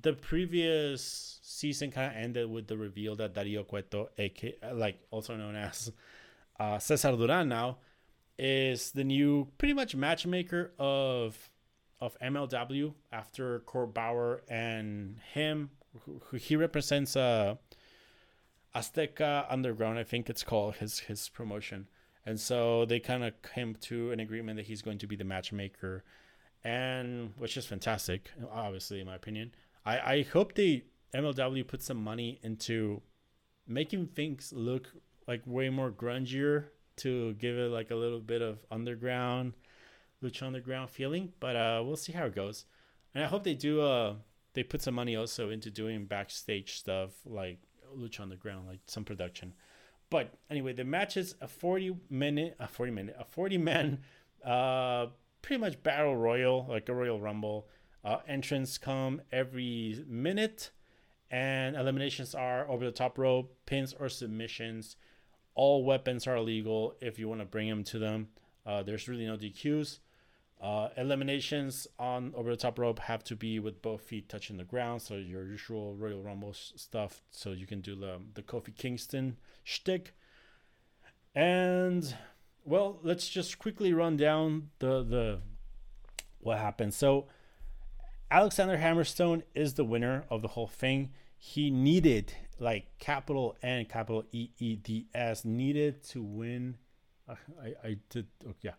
the previous season kind of ended with the reveal that Dario Cueto, aka like also known as uh, Cesar Duran, now is the new pretty much matchmaker of of MLW after Court Bauer and him. He represents uh, Azteca Underground, I think it's called his his promotion, and so they kind of came to an agreement that he's going to be the matchmaker, and which is fantastic, obviously in my opinion. I I hope the MLW put some money into making things look like way more grungier to give it like a little bit of underground lucha underground feeling. But uh we'll see how it goes. And i hope they do uh they put some money also into doing backstage stuff like lucha underground like some production but anyway the match is a 40 minute a 40 minute a 40 man uh pretty much battle royal like a royal rumble uh entrance come every minute and eliminations are over the top rope pins or submissions all weapons are legal if you want to bring them to them. Uh, there's really no DQs. Uh, eliminations on over the top rope have to be with both feet touching the ground, so your usual Royal Rumble stuff. So you can do the the Kofi Kingston shtick. And well, let's just quickly run down the the what happened. So Alexander Hammerstone is the winner of the whole thing. He needed like capital N, capital E E D S needed to win. Uh, I I did oh, yeah,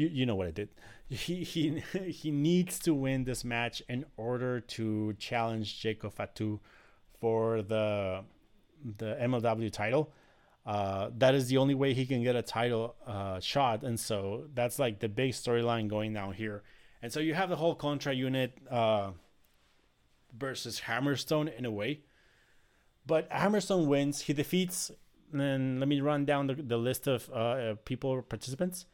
you you know what I did. He he he needs to win this match in order to challenge Jacob Fatu for the the MLW title. Uh, that is the only way he can get a title uh, shot, and so that's like the big storyline going down here. And so you have the whole contra unit uh, versus Hammerstone in a way but Hammerstone wins. He defeats, and let me run down the, the list of uh, people, participants.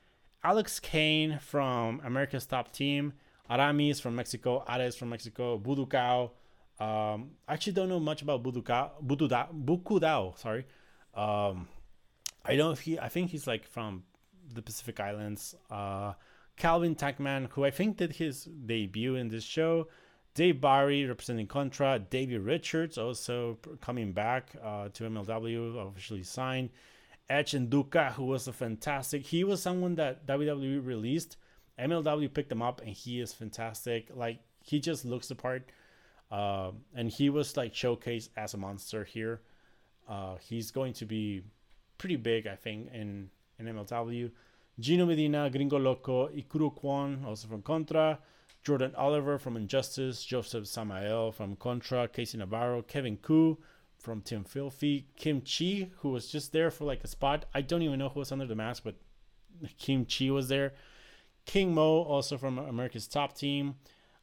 Alex Kane from America's Top Team. Aramis from Mexico. Ares from Mexico. Budukao. Um, I actually don't know much about Budukao. Bududao, Bukudao, sorry. Um, I know if he, I think he's like from the Pacific Islands. Uh, Calvin Tankman, who I think did his debut in this show. Dave Barry representing Contra. Davey Richards also coming back uh, to MLW, officially signed. EJ Nduka, who was a fantastic. He was someone that WWE released. MLW picked him up, and he is fantastic. Like he just looks the part, uh, and he was like showcased as a monster here. Uh, he's going to be pretty big, I think, in in MLW. Gino Medina, Gringo Loco, Ikuro Kwon, also from Contra. Jordan Oliver from Injustice, Josef Samael from Contra, KC Navarro, Kevin Ku from Team Filthy, Kimchee, who was just there for like a spot. I don't even know who was under the mask, but Kimchee was there. King Mo, also from America's Top Team.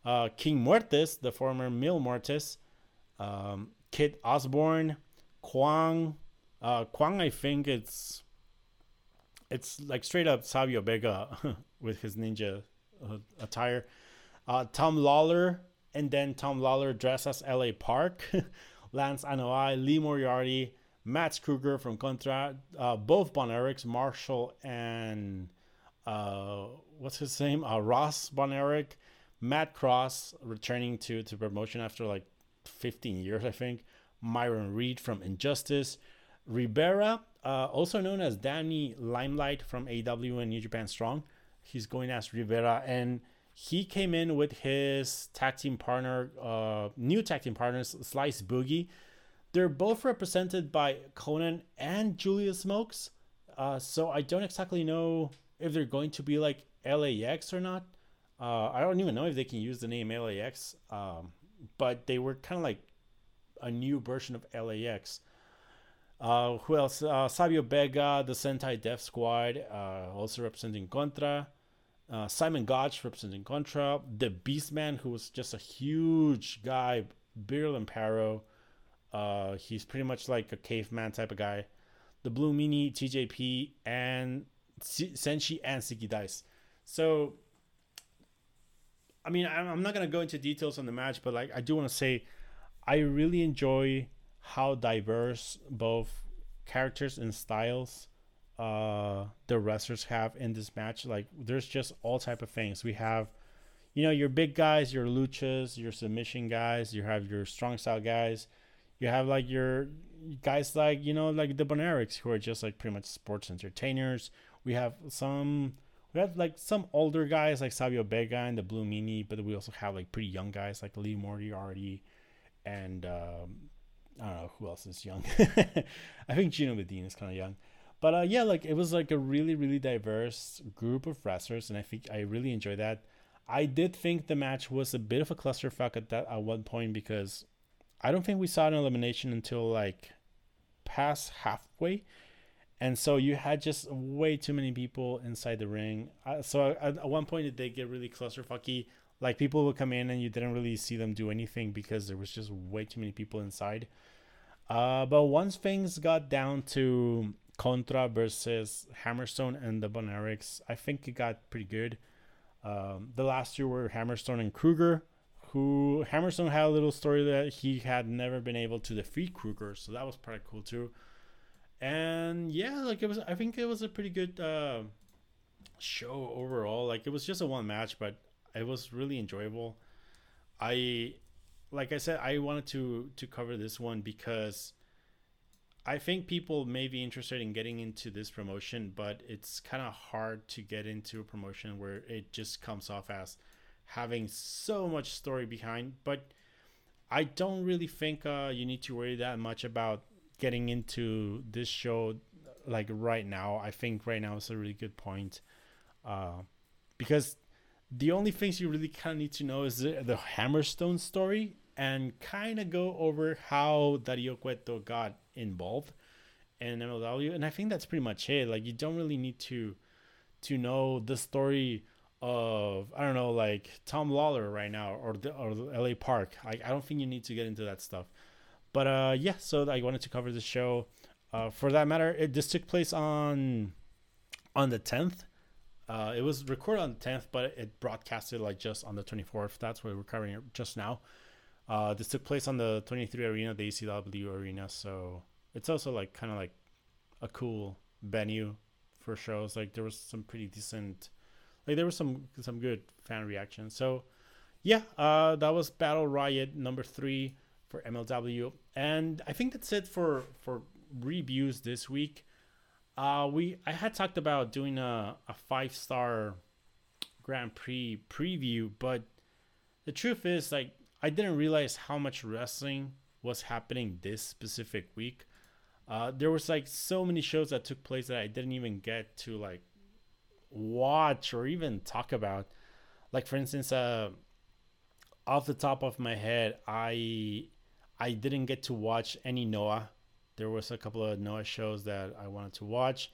Uh, King Muertes, the former Mil Muertes. Um, Kit Osborne, Kwang. Uh, Kwang, I think it's it's like straight up Savio Vega with his ninja uh, attire uh, Tom Lawlor, and then Tom Lawlor dressed as L.A. Park, Lance Anoa'i, Lee Moriarty, Mads Krügger from Contra, uh, both Von Erichs, Marshall and uh, what's his name? Uh, Ross Von Erich, Matt Cross returning to to promotion after like 15 years, I think. Myron Reed from Injustice, Rivera, uh, also known as Danny Limelight from AW and New Japan Strong. He's going as Rivera and he came in with his tag team partner, uh, new tag team partners, Slice Boogie. They're both represented by Konnan and Julius Smokes. Uh, so I don't exactly know if they're going to be like LAX or not. Uh, I don't even know if they can use the name LAX. Um, but they were kind of like a new version of LAX. Uh, who else? Uh, Savio Vega, the Sentai Death Squad, uh, also representing Contra uh, Simon Gotch representing Contra, the Beastman, who was just a huge guy, bigger than Parrow. Uh, he's pretty much like a caveman type of guy. The Blue Meanie, TJP, and Senshi and Zicky Dice. So, I mean, I'm not gonna go into details on the match, but like I do want to say, I really enjoy how diverse both characters and styles uh the wrestlers have in this match like there's just all type of things we have you know, your big guys, your luchas, your submission guys, you have your strong style guys, you have like your guys like, you know, like the Von Erichs who are just like pretty much sports entertainers. We have some we have like some older guys like Savio Vega and the Blue Meanie, but we also have like pretty young guys like Lee Moriarty and um, I don't know who else is young. I think Gino Medina is kind of young. But uh, yeah, like it was like a really, really diverse group of wrestlers, and I think I really enjoyed that. I did think the match was a bit of a clusterfuck at that at one point because I don't think we saw an elimination until like past halfway, and so you had just way too many people inside the ring. Uh, so at, at, one point it did get really clusterfucky. Like people would come in and you didn't really see them do anything because there was just way too many people inside. Uh, but once things got down to Contra versus Hammerstone and the Von Erichs, I think it got pretty good. Um, the last two were Hammerstone and Krügger, who Hammerstone had a little story that he had never been able to defeat Krügger, so that was pretty cool too. And yeah, like it was, I think it was a pretty good uh, show overall. Like it was just a one match, but it was really enjoyable. I, like I said, I wanted to to cover this one because I think people may be interested in getting into this promotion, but it's kind of hard to get into a promotion where it just comes off as having so much story behind. But I don't really think uh, you need to worry that much about getting into this show like right now. I think right now is a really good point uh, because the only things you really kind of need to know is the, the Hammerstone story and kind of go over how Dario Cueto got involved in MLW, and I think that's pretty much it. Like you don't really need to to know the story of I don't know like Tom Lawlor right now or the or LA Park. I I don't think you need to get into that stuff. But uh yeah, so I wanted to cover the show. Uh, for that matter, it this took place on on the 10th. Uh, it was recorded on the 10th, but it broadcasted like just on the 24th. That's what we're covering it just now. Uh, this took place on the 23 arena, the ECW arena, so it's also like kind of like a cool venue for shows. Like there was some pretty decent, like there was some some good fan reaction. So yeah, uh, that was Battle Riot number three for MLW, and I think that's it for for reviews this week. Uh, we I had talked about doing a, a five star Grand Prix preview, but the truth is like I didn't realize how much wrestling was happening this specific week. Uh, there was like so many shows that took place that I didn't even get to like watch or even talk about. Like for instance, uh, off the top of my head, I I didn't get to watch any Noah. There was a couple of Noah shows that I wanted to watch.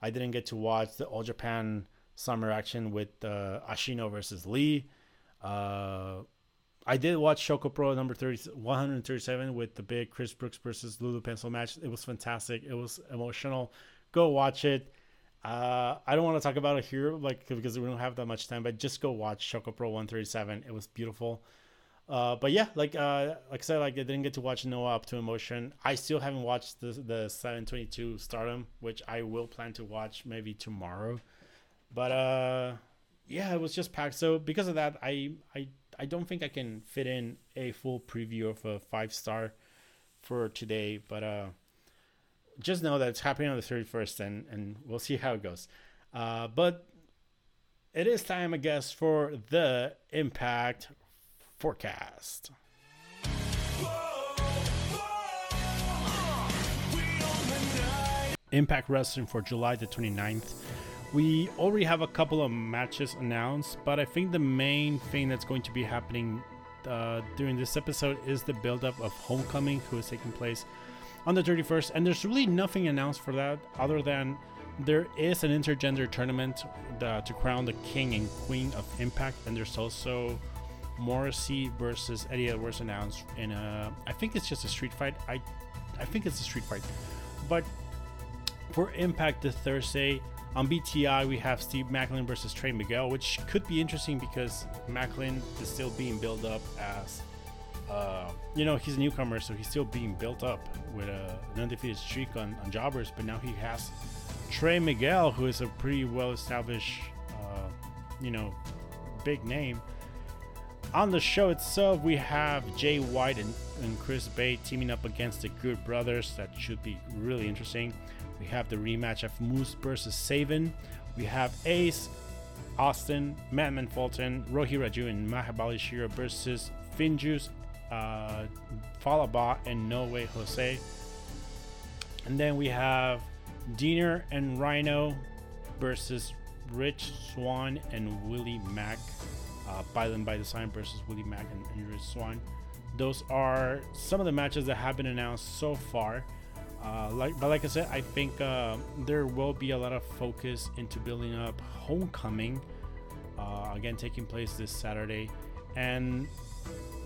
I didn't get to watch the All Japan Summer Action with uh, Ashino versus Lee. Uh, I did watch ChocoPro number 30, 137 with the big Chris Brooks versus Lulu Pencil match. It was fantastic. It was emotional. Go watch it. Uh, I don't want to talk about it here, like because we don't have that much time. But just go watch ChocoPro 137. It was beautiful. Uh, but yeah, like uh, like I said, like I didn't get to watch Noah up to emotion. I still haven't watched the the 722 Stardom, which I will plan to watch maybe tomorrow. But uh, yeah, it was just packed. So because of that, I I I don't think I can fit in a full preview of a five star for today, but uh, just know that it's happening on the 31st, and and we'll see how it goes. Uh, but it is time, I guess, for the Impact forecast. Impact Wrestling for July the 29th we already have a couple of matches announced, but I think the main thing that's going to be happening uh, during this episode is the build-up of Homecoming, who is taking place on the 31st. And there's really nothing announced for that other than there is an intergender tournament uh, to crown the king and queen of Impact, and there's also Morrissey versus Eddie Edwards announced in a. I think it's just a street fight. I, I think it's a street fight, but for Impact this Thursday, on BTI, we have Steve Maclin versus Trey Miguel, which could be interesting because Maclin is still being built up as, uh, you know, he's a newcomer, so he's still being built up with a, an undefeated streak on, on jobbers. But now he has Trey Miguel, who is a pretty well established, uh, you know, big name. on the show itself, we have Jay White and, and Chris Bey teaming up against the Good Brothers. That should be really interesting. We have the rematch of Moose versus Sabin. We have Ace, Austin, Madman Fulton, Rohit Raju, and Mahabali Shera versus Finjuice, uh, Fallah Bahh, and No Way Jose. And then we have Deaner and Rhino versus Rich Swann and Willie Mack. Uh, by them by design versus Willie Mack and, and Rich Swann. Those are some of the matches that have been announced so far. Uh, like, but like I said, I think uh, there will be a lot of focus into building up Homecoming. Uh, again, taking place this Saturday, and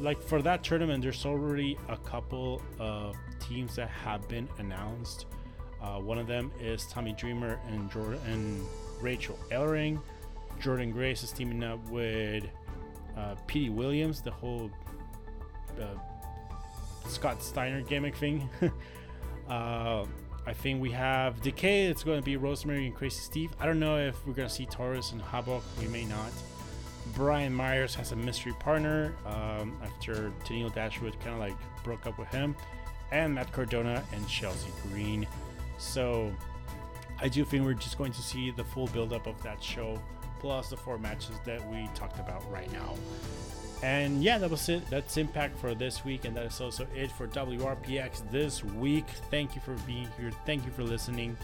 like for that tournament, there's already a couple of teams that have been announced. Uh, one of them is Tommy Dreamer and Jordan and Rachel Ellering. Jordynne Grace is teaming up with uh, Petey Williams, the whole uh, Scott Steiner gimmick thing. uh, I think we have Decay. It's going to be Rosemary and Crazy Steve. I don't know if we're going to see Taurus and Havoc. We may not. Brian Myers has a mystery partner um, after Tennille Dashwood kind of like broke up with him, and Matt Cardona and Chelsea Green. So I do think we're just going to see the full buildup of that show, plus the four matches that we talked about right now. And yeah, that was it. That's Impact for this week, and that is also it for WRPX this week. Thank you for being here. Thank you for listening.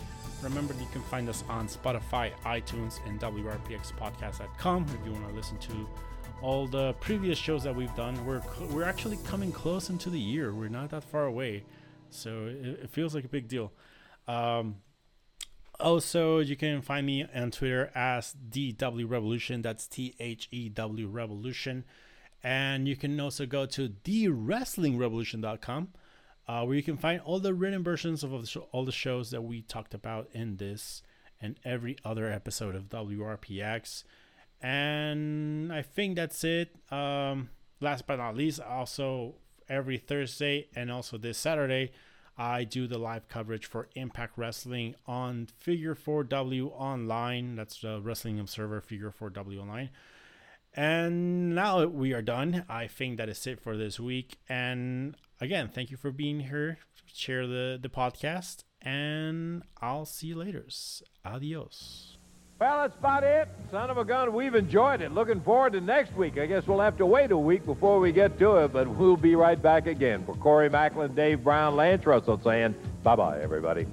Remember, you can find us on Spotify, iTunes, and WRPXpodcast.com if you want to listen to all the previous shows that we've done. We're we're actually coming close into the year. We're not that far away, so it, it feels like a big deal. Um, also, you can find me on Twitter as DW Revolution. That's T H E W Revolution. And you can also go to thewrestlingrevolution.com uh, where you can find all the written versions of all the shows that we talked about in this and every other episode of WRPX. And I think that's it. Um, last but not least, also every Thursday and also this Saturday, I do the live coverage for Impact Wrestling on Figure 4W Online. That's the Wrestling Observer Figure 4W Online. And now we are done. I think that is it for this week. And again, thank you for being here. Share the, the podcast, and I'll see you later. Adios. Well, that's about it. Son of a gun, we've enjoyed it. Looking forward to next week. I guess we'll have to wait a week before we get to it, but we'll be right back again. For Corey Maclin, Dave Brown, Lance Russell saying bye bye, everybody.